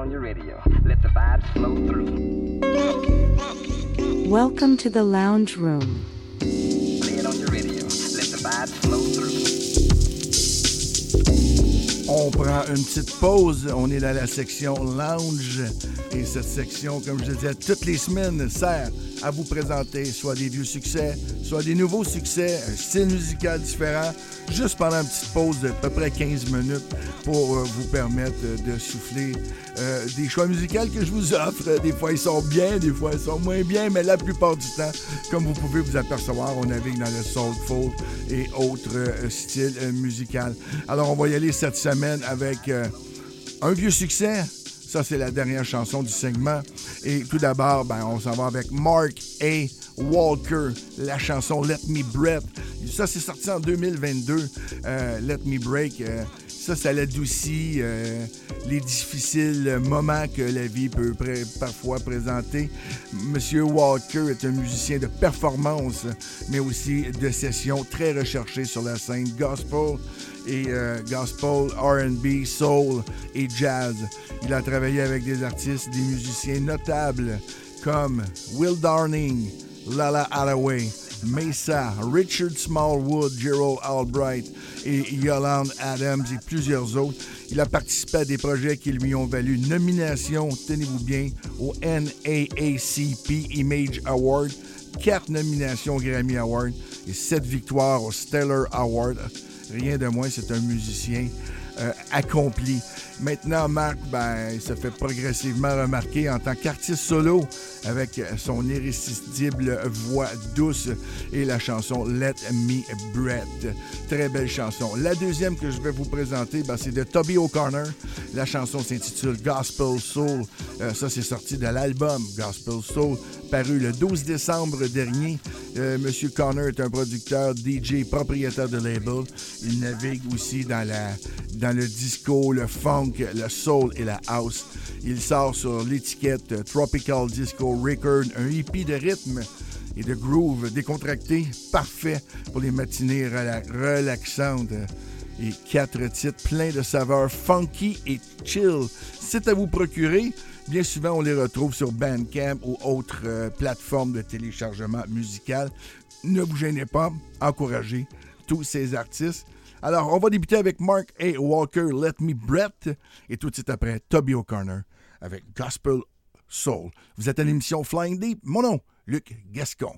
on your radio. Let the vibes flow through. Welcome to the lounge room. Play it on your radio. Let the vibes flow through. On prend une petite pause. On est dans la section lounge. Et cette section, comme je disais, toutes les semaines sert à vous présenter soit des vieux succès, soit des nouveaux succès, un style musical différent, juste pendant une petite pause de à peu près 15 minutes pour euh, vous permettre de souffler euh, des choix musicaux que je vous offre. Des fois, ils sont bien, des fois, ils sont moins bien, mais la plupart du temps, comme vous pouvez vous apercevoir, on navigue dans le soulful et autres euh, styles musicaux. Alors, on va y aller cette semaine avec un vieux succès, ça, c'est la dernière chanson du segment. Et tout d'abord, ben, on s'en va avec Mark A. Walker, la chanson Let Me Breath. Ça, c'est sorti en 2022. Euh, Let Me Break. Euh, ça, ça l'adoucit euh, les difficiles moments que la vie peut parfois présenter. Monsieur Walker est un musicien de performance, mais aussi de session très recherché sur la scène gospel et gospel, RB, soul et jazz. Il a travaillé avec des artistes, des musiciens notables comme Will Darning, Lala Alloway, Mesa, Richard Smallwood, Gerald Albright et Yolande Adams et plusieurs autres. Il a participé à des projets qui lui ont valu nomination, tenez-vous bien, au NAACP Image Award, quatre nominations au Grammy Award et sept victoires au Stellar Award. Rien de moins, c'est un musicien euh, accompli. Maintenant, Marc ben, se fait progressivement remarquer en tant qu'artiste solo avec son irrésistible voix douce et la chanson Let Me Breathe. Très belle chanson. La deuxième que je vais vous présenter, ben, c'est de Toby O'Connor. La chanson s'intitule Gospel Soul. Euh, ça, c'est sorti de l'album Gospel Soul, paru le 12 décembre dernier. Euh, Monsieur Connor est un producteur, DJ, propriétaire de label. Il navigue aussi dans, le disco, le funk, le soul et la house. Il sort sur l'étiquette Tropical Disco Record, un hippie de rythme et de groove décontracté, parfait pour les matinées relaxantes. Et quatre titres pleins de saveurs funky et chill. C'est à vous procurer. Bien souvent, on les retrouve sur Bandcamp ou autres euh, plateformes de téléchargement musical. Ne vous gênez pas, encouragez tous ces artistes. Alors, on va débuter avec Mark A. Walker, Let Me Breath, et tout de suite après, Toby O'Connor avec Gospel Soul. Vous êtes à l'émission Flying Deep. Mon nom, Luc Gascon.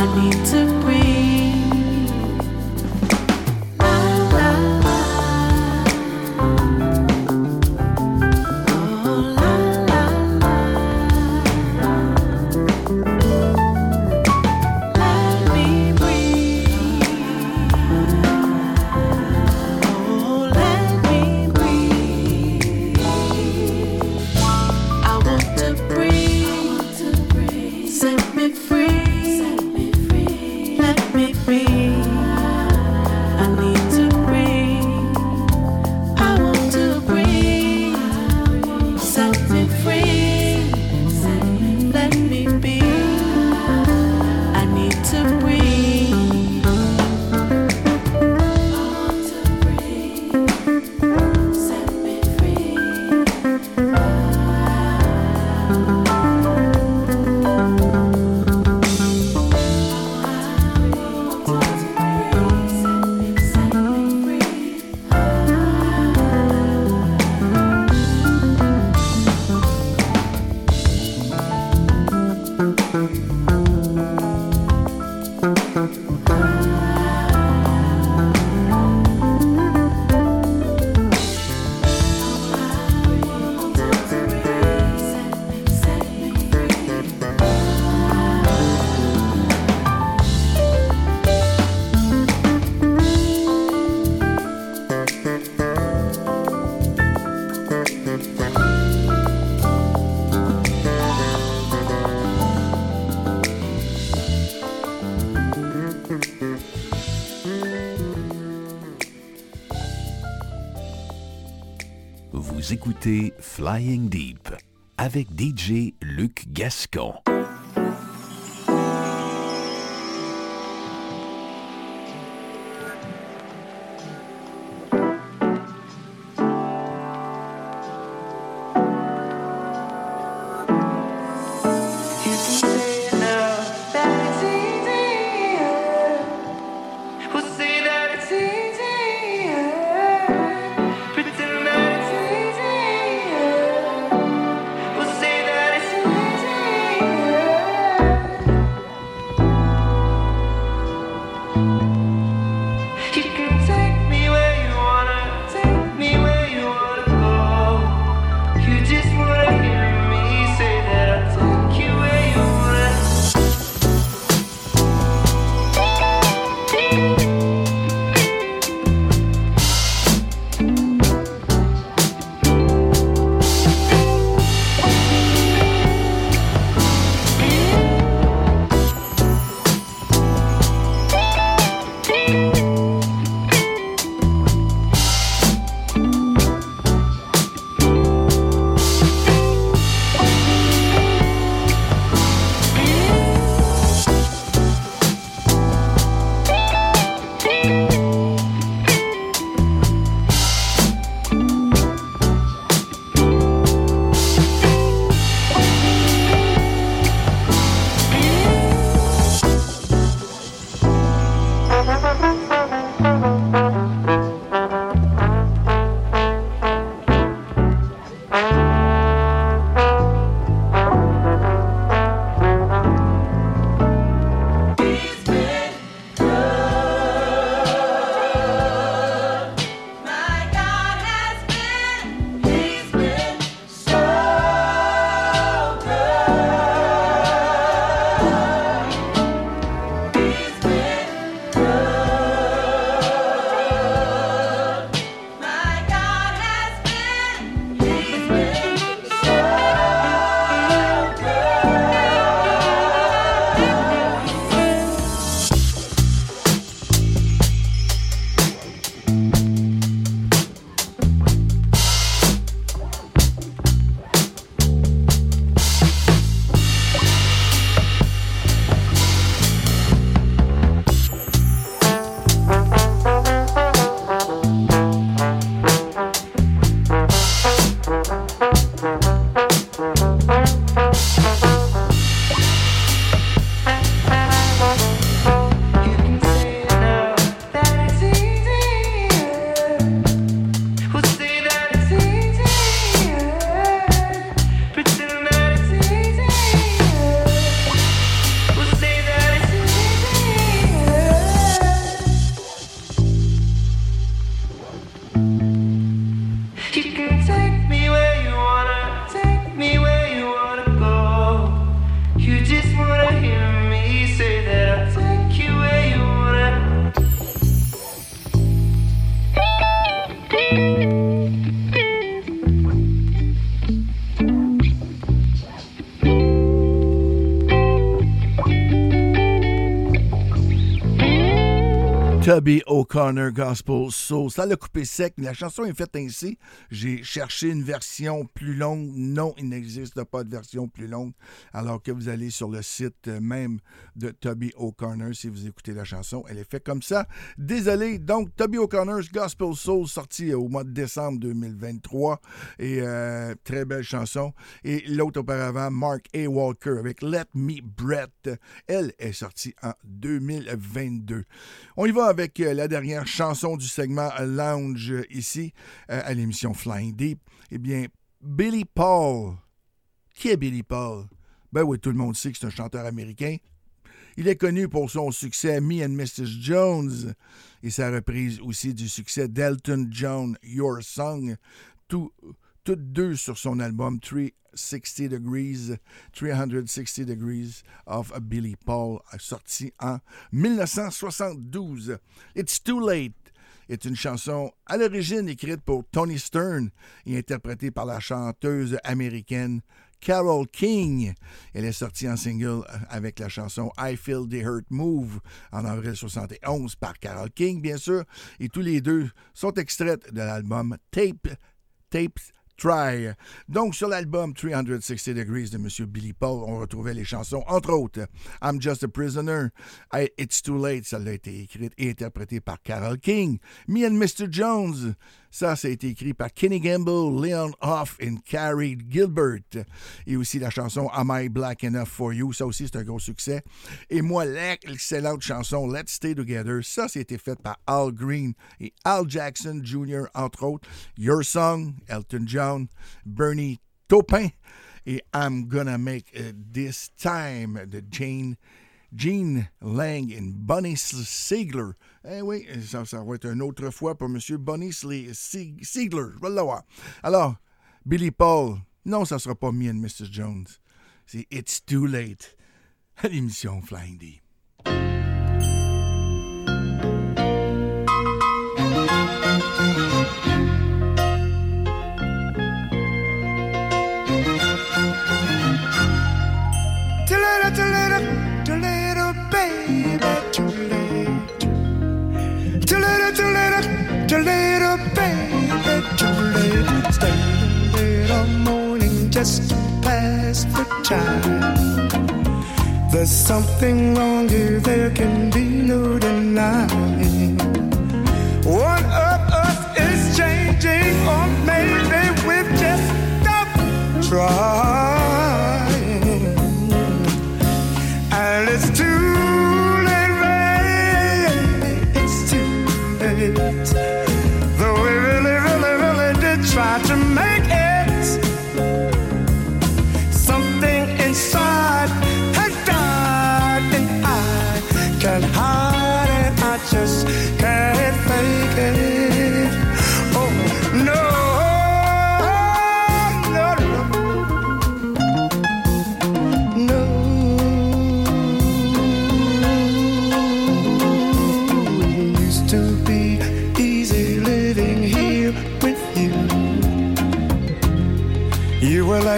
I need to breathe. Flying Deep avec DJ Luc Gascon. Tubby O'Connor Gospel Soul. Ça l'a coupé sec. La chanson est faite ainsi. J'ai cherché une version plus longue. Non, il n'existe pas de version plus longue. Alors que vous allez sur le site même de Tubby O'Connor si vous écoutez la chanson. Elle est faite comme ça. Désolé. Donc, Tubby O'Connor's Gospel Soul, sorti au mois de décembre 2023. Et euh, très belle chanson. Et l'autre auparavant, Mark A. Walker avec Let Me Brett. Elle est sortie en 2022. On y va avec euh, la dernière chanson du segment Lounge ici euh, à l'émission Flying Deep. Eh bien, Billy Paul. Qui est Billy Paul? Ben oui, tout le monde sait que c'est un chanteur américain. Il est connu pour son succès Me and Mrs. Jones et sa reprise aussi du succès d'Elton John, Your Song, tout, toutes deux sur son album 360 Degrees, 360 Degrees of Billy Paul, sorti en 1972. It's Too Late est une chanson à l'origine écrite pour Tony Stern et interprétée par la chanteuse américaine Carol King. Elle est sortie en single avec la chanson I Feel the Hurt Move en avril 71 par Carol King, bien sûr. Et tous les deux sont extraits de l'album Tape, Tapes Try. Donc, sur l'album 360 Degrees de M. Billy Paul, on retrouvait les chansons, entre autres, I'm Just a Prisoner, It's Too Late, ça a été écrite et interprétée par Carol King, Me and Mr. Jones, ça, ça a été écrit par Kenny Gamble, Leon Hoff et Carrie Gilbert. Et aussi la chanson Am I Black Enough for You? Ça aussi, c'est un gros succès. Et moi, l'excellente chanson Let's Stay Together, ça, c'était fait par Al Green et Al Jackson Jr., entre autres. Your Song, Elton John, Bernie Taupin et I'm Gonna Make This Time de Jane Gene Lang et Bonnie Siegler. Eh oui, ça, va être une autre fois pour M. Bonnie Siegler. Je. Alors, Billy Paul, non, ça ne sera pas me and Mrs. Jones. C'est It's Too Late à l'émission Flying D. just pass the time. There's something wrong here, there can be no denying. One of us is changing, or maybe we've just stopped trying.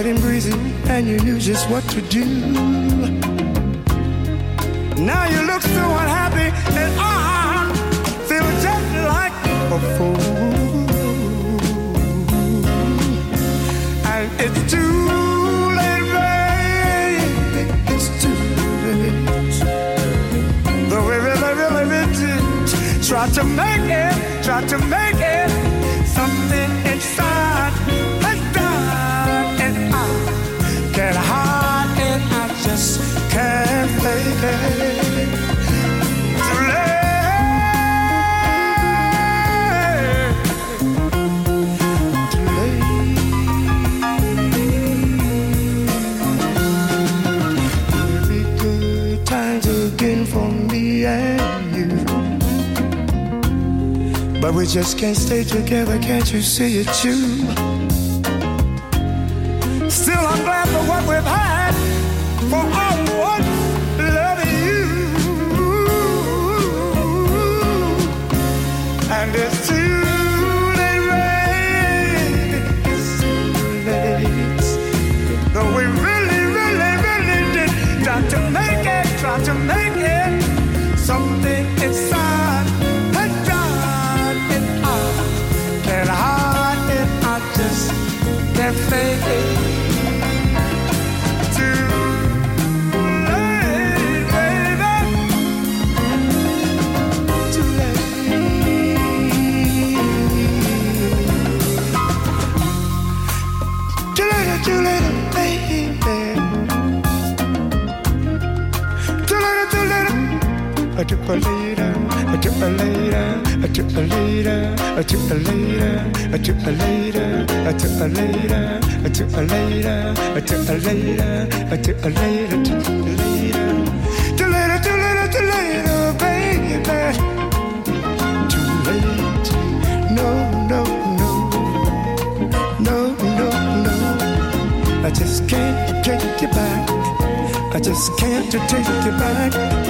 Light and breezy, and you knew just what to do. Now you look so unhappy, and I feel just like a fool. And it's too late, baby. It's too late. Though we really, really, really did try to make it, try to make But we just can't stay together, can't you see it too? chipolator, a chipolator, a chipolator, a chipolator, a chipolator, a chipolator, a chipolator, a chipolator, a chipolator, chipolator. Too later, too later, too later, baby. Too late, no, no, no, no, no, no. I just can't take you back. I just can't take you back.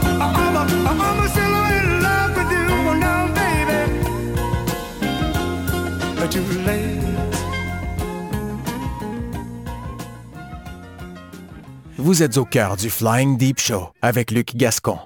Vous êtes au cœur du Flying Deep Show avec Luc Gascon.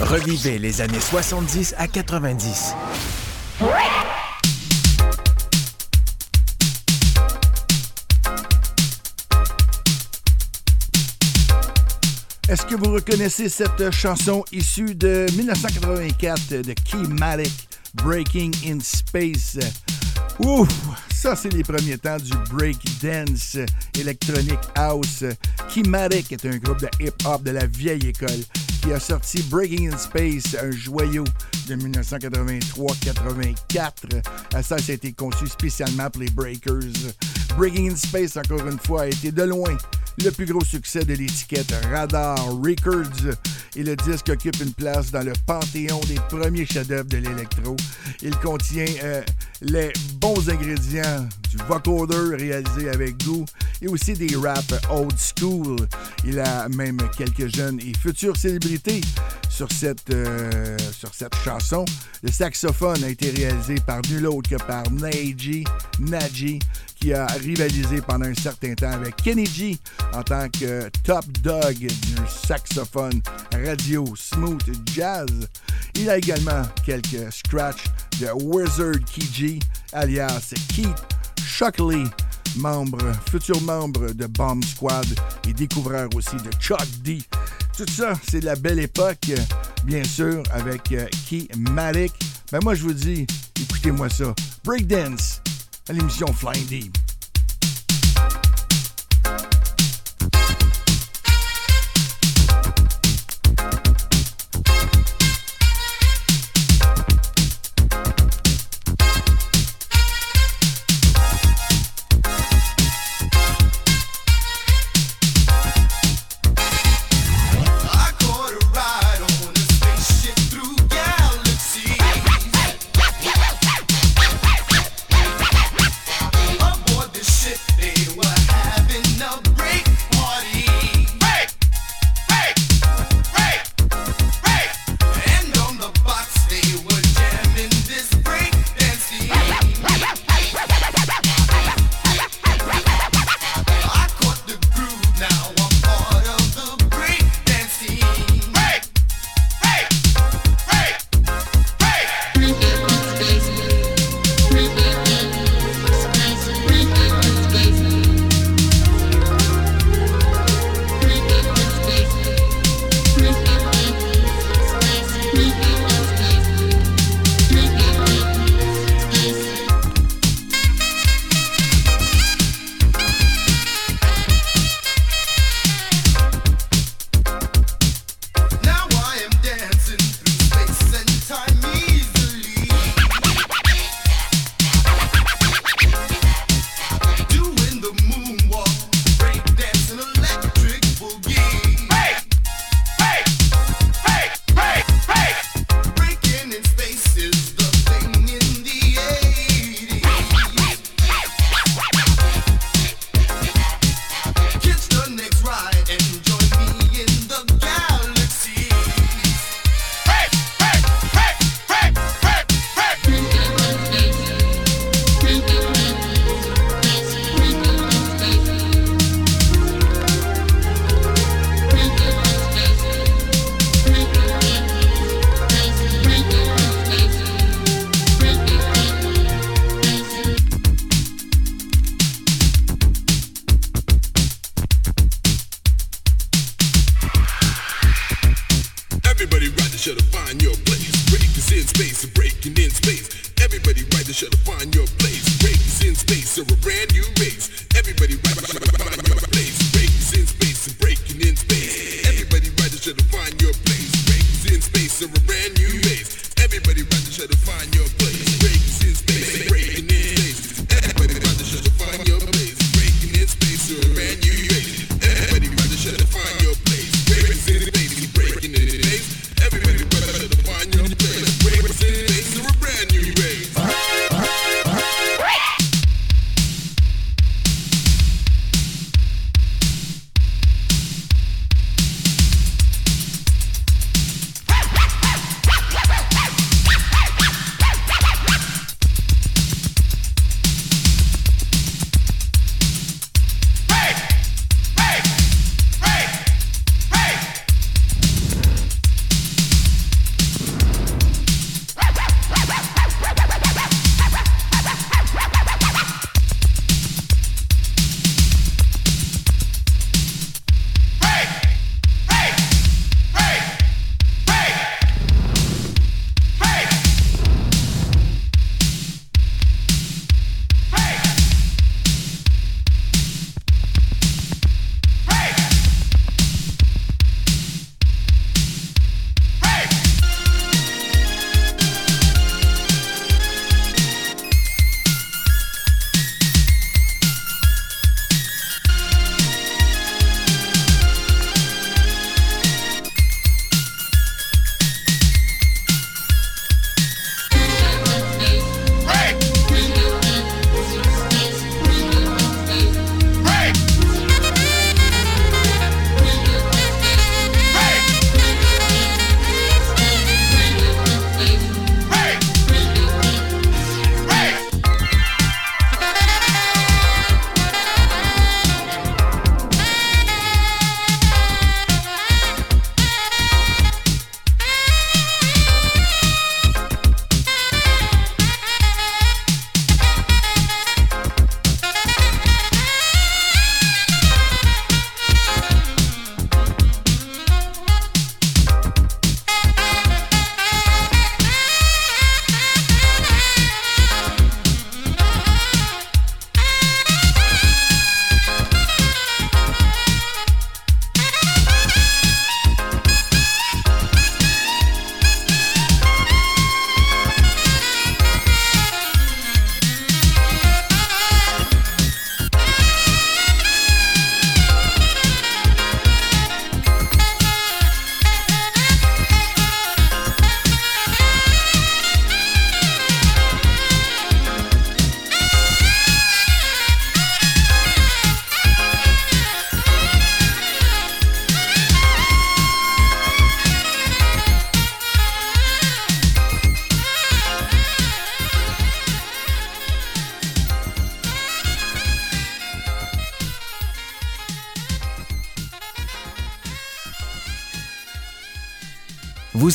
Revivez les années 70 à 90. Est-ce que vous reconnaissez cette chanson issue de 1984 de Keymatic, Breaking in Space? Ouh, ça c'est les premiers temps du break dance électronique house. Keymatic est un groupe de hip-hop de la vieille école qui a sorti Breaking in Space, un joyau de 1983-84. Ça, a été conçu spécialement pour les Breakers. Breaking in Space, encore une fois, a été de loin le plus gros succès de l'étiquette Radar Records et le disque occupe une place dans le panthéon des premiers chefs-d'œuvre de l'électro. Il contient euh, les bons ingrédients du vocoder réalisé avec goût et aussi des raps old school. Il a même quelques jeunes et futures célébrités sur cette, euh, sur cette chanson. Le saxophone a été réalisé par nul autre que par Naji, Naji qui a rivalisé pendant un certain temps avec Kenny G en tant que top dog du saxophone radio smooth jazz. Il a également quelques scratchs de Wizard Key alias Keith Shockley, membre, futur membre de Bomb Squad et découvreur aussi de Chuck D. Tout ça, c'est la belle époque, bien sûr, avec euh, Key Malik. Ben moi, je vous dis, écoutez-moi ça. Breakdance à l'émission Flying Deep.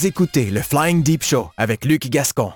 Écoutez le Flying Deep Show avec Luc Gascon.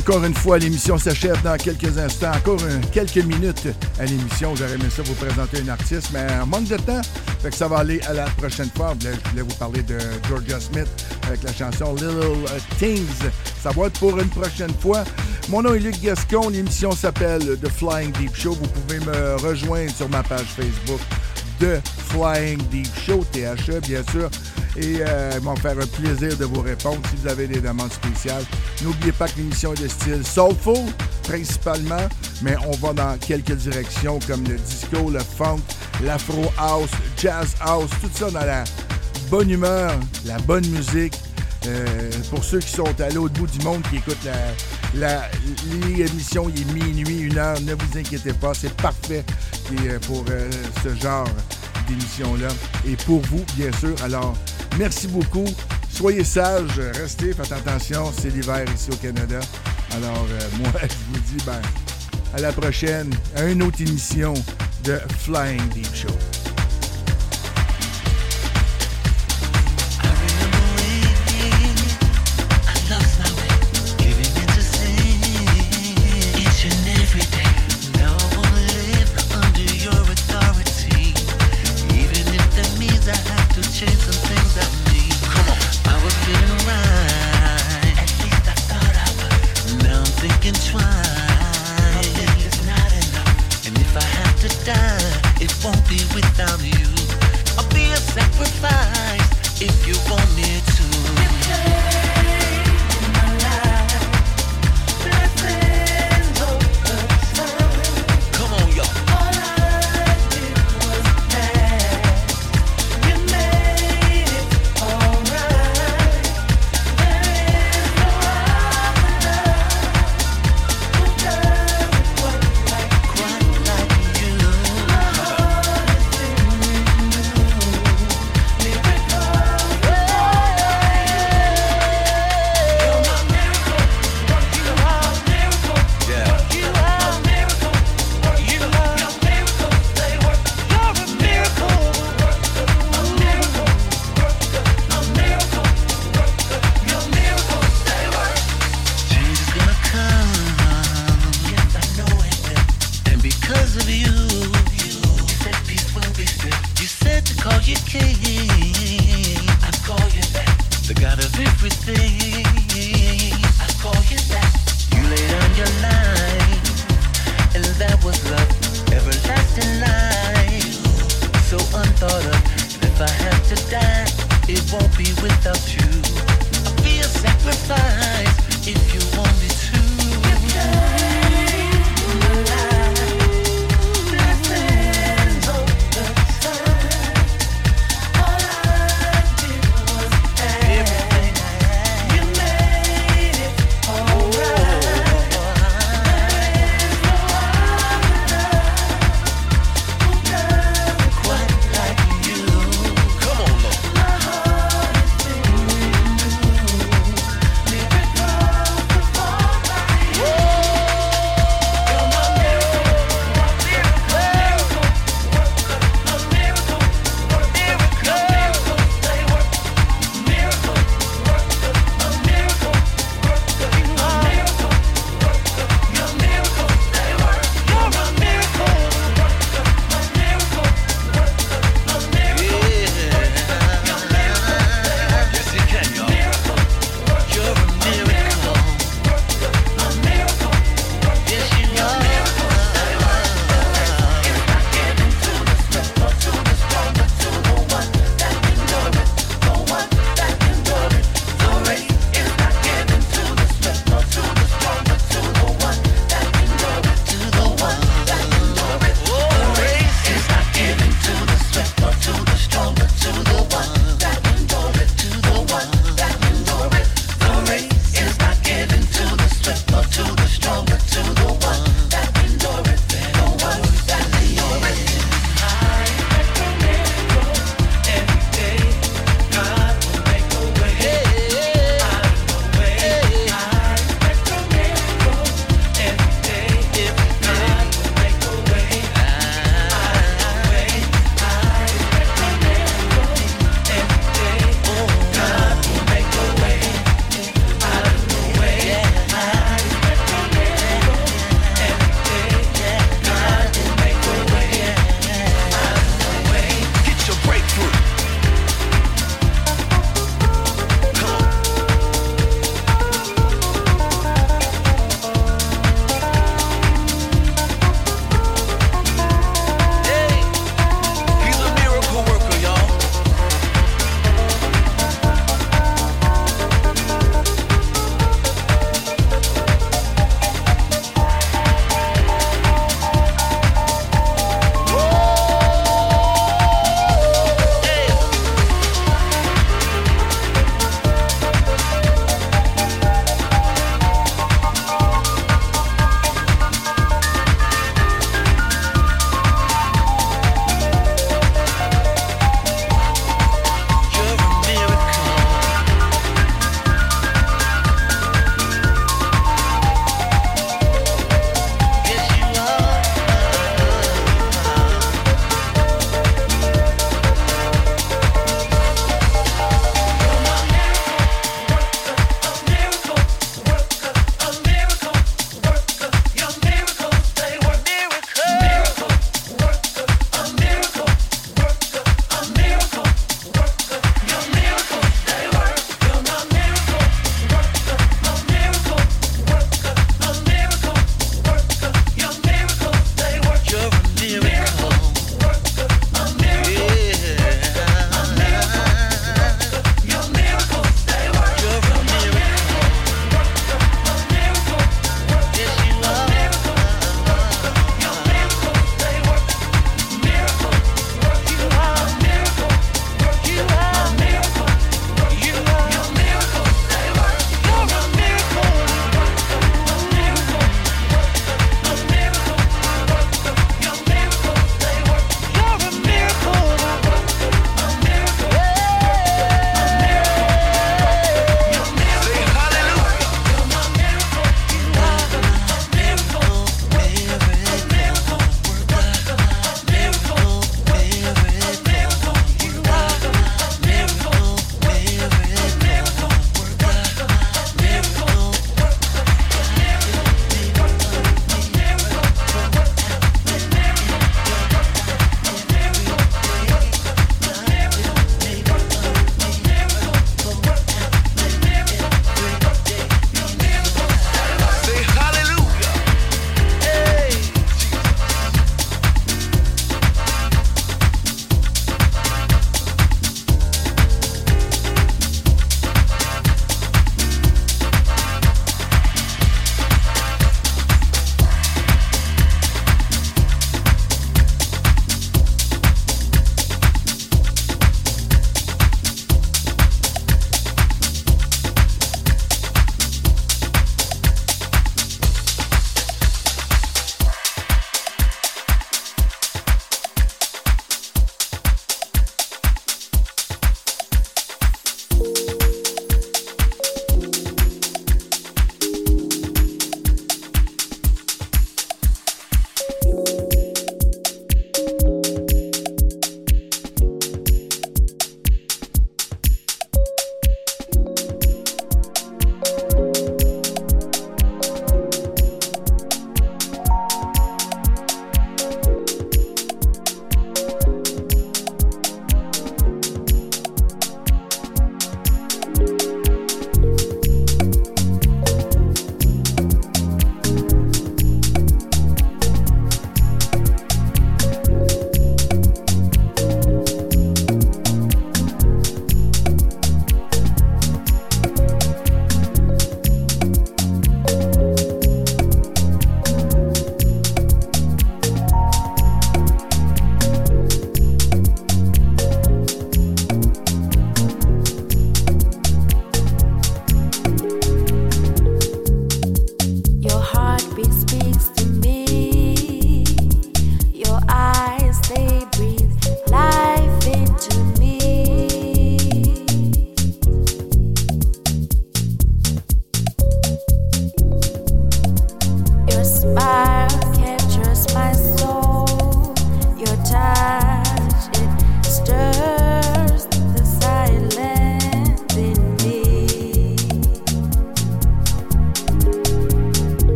Encore une fois, l'émission s'achève dans quelques instants. Encore quelques minutes à l'émission. J'aurais aimé ça vous présenter un artiste, mais en manque de temps. Ça va aller à la prochaine fois. Je voulais vous parler de Georgia Smith avec la chanson Little Things. Ça va être pour une prochaine fois. Mon nom est Luc Gascon. L'émission s'appelle The Flying Deep Show. Vous pouvez me rejoindre sur ma page Facebook de Flying Deep Show, THE, bien sûr et euh, faire un plaisir de vous répondre si vous avez des demandes spéciales. N'oubliez pas que l'émission est de style soulful, principalement, mais on va dans quelques directions comme le disco, le funk, l'afro house, jazz house, tout ça dans la bonne humeur, la bonne musique. Euh, pour ceux qui sont à l'autre bout du monde, qui écoutent la, l'émission, il est minuit, une heure, ne vous inquiétez pas, c'est parfait pour euh, ce genre d'émission-là. Et pour vous, bien sûr. Alors, Merci beaucoup. Soyez sages, restez, faites attention, c'est l'hiver ici au Canada. Alors, euh, moi, je vous dis, ben, à la prochaine, à une autre émission de Flying Deep Show.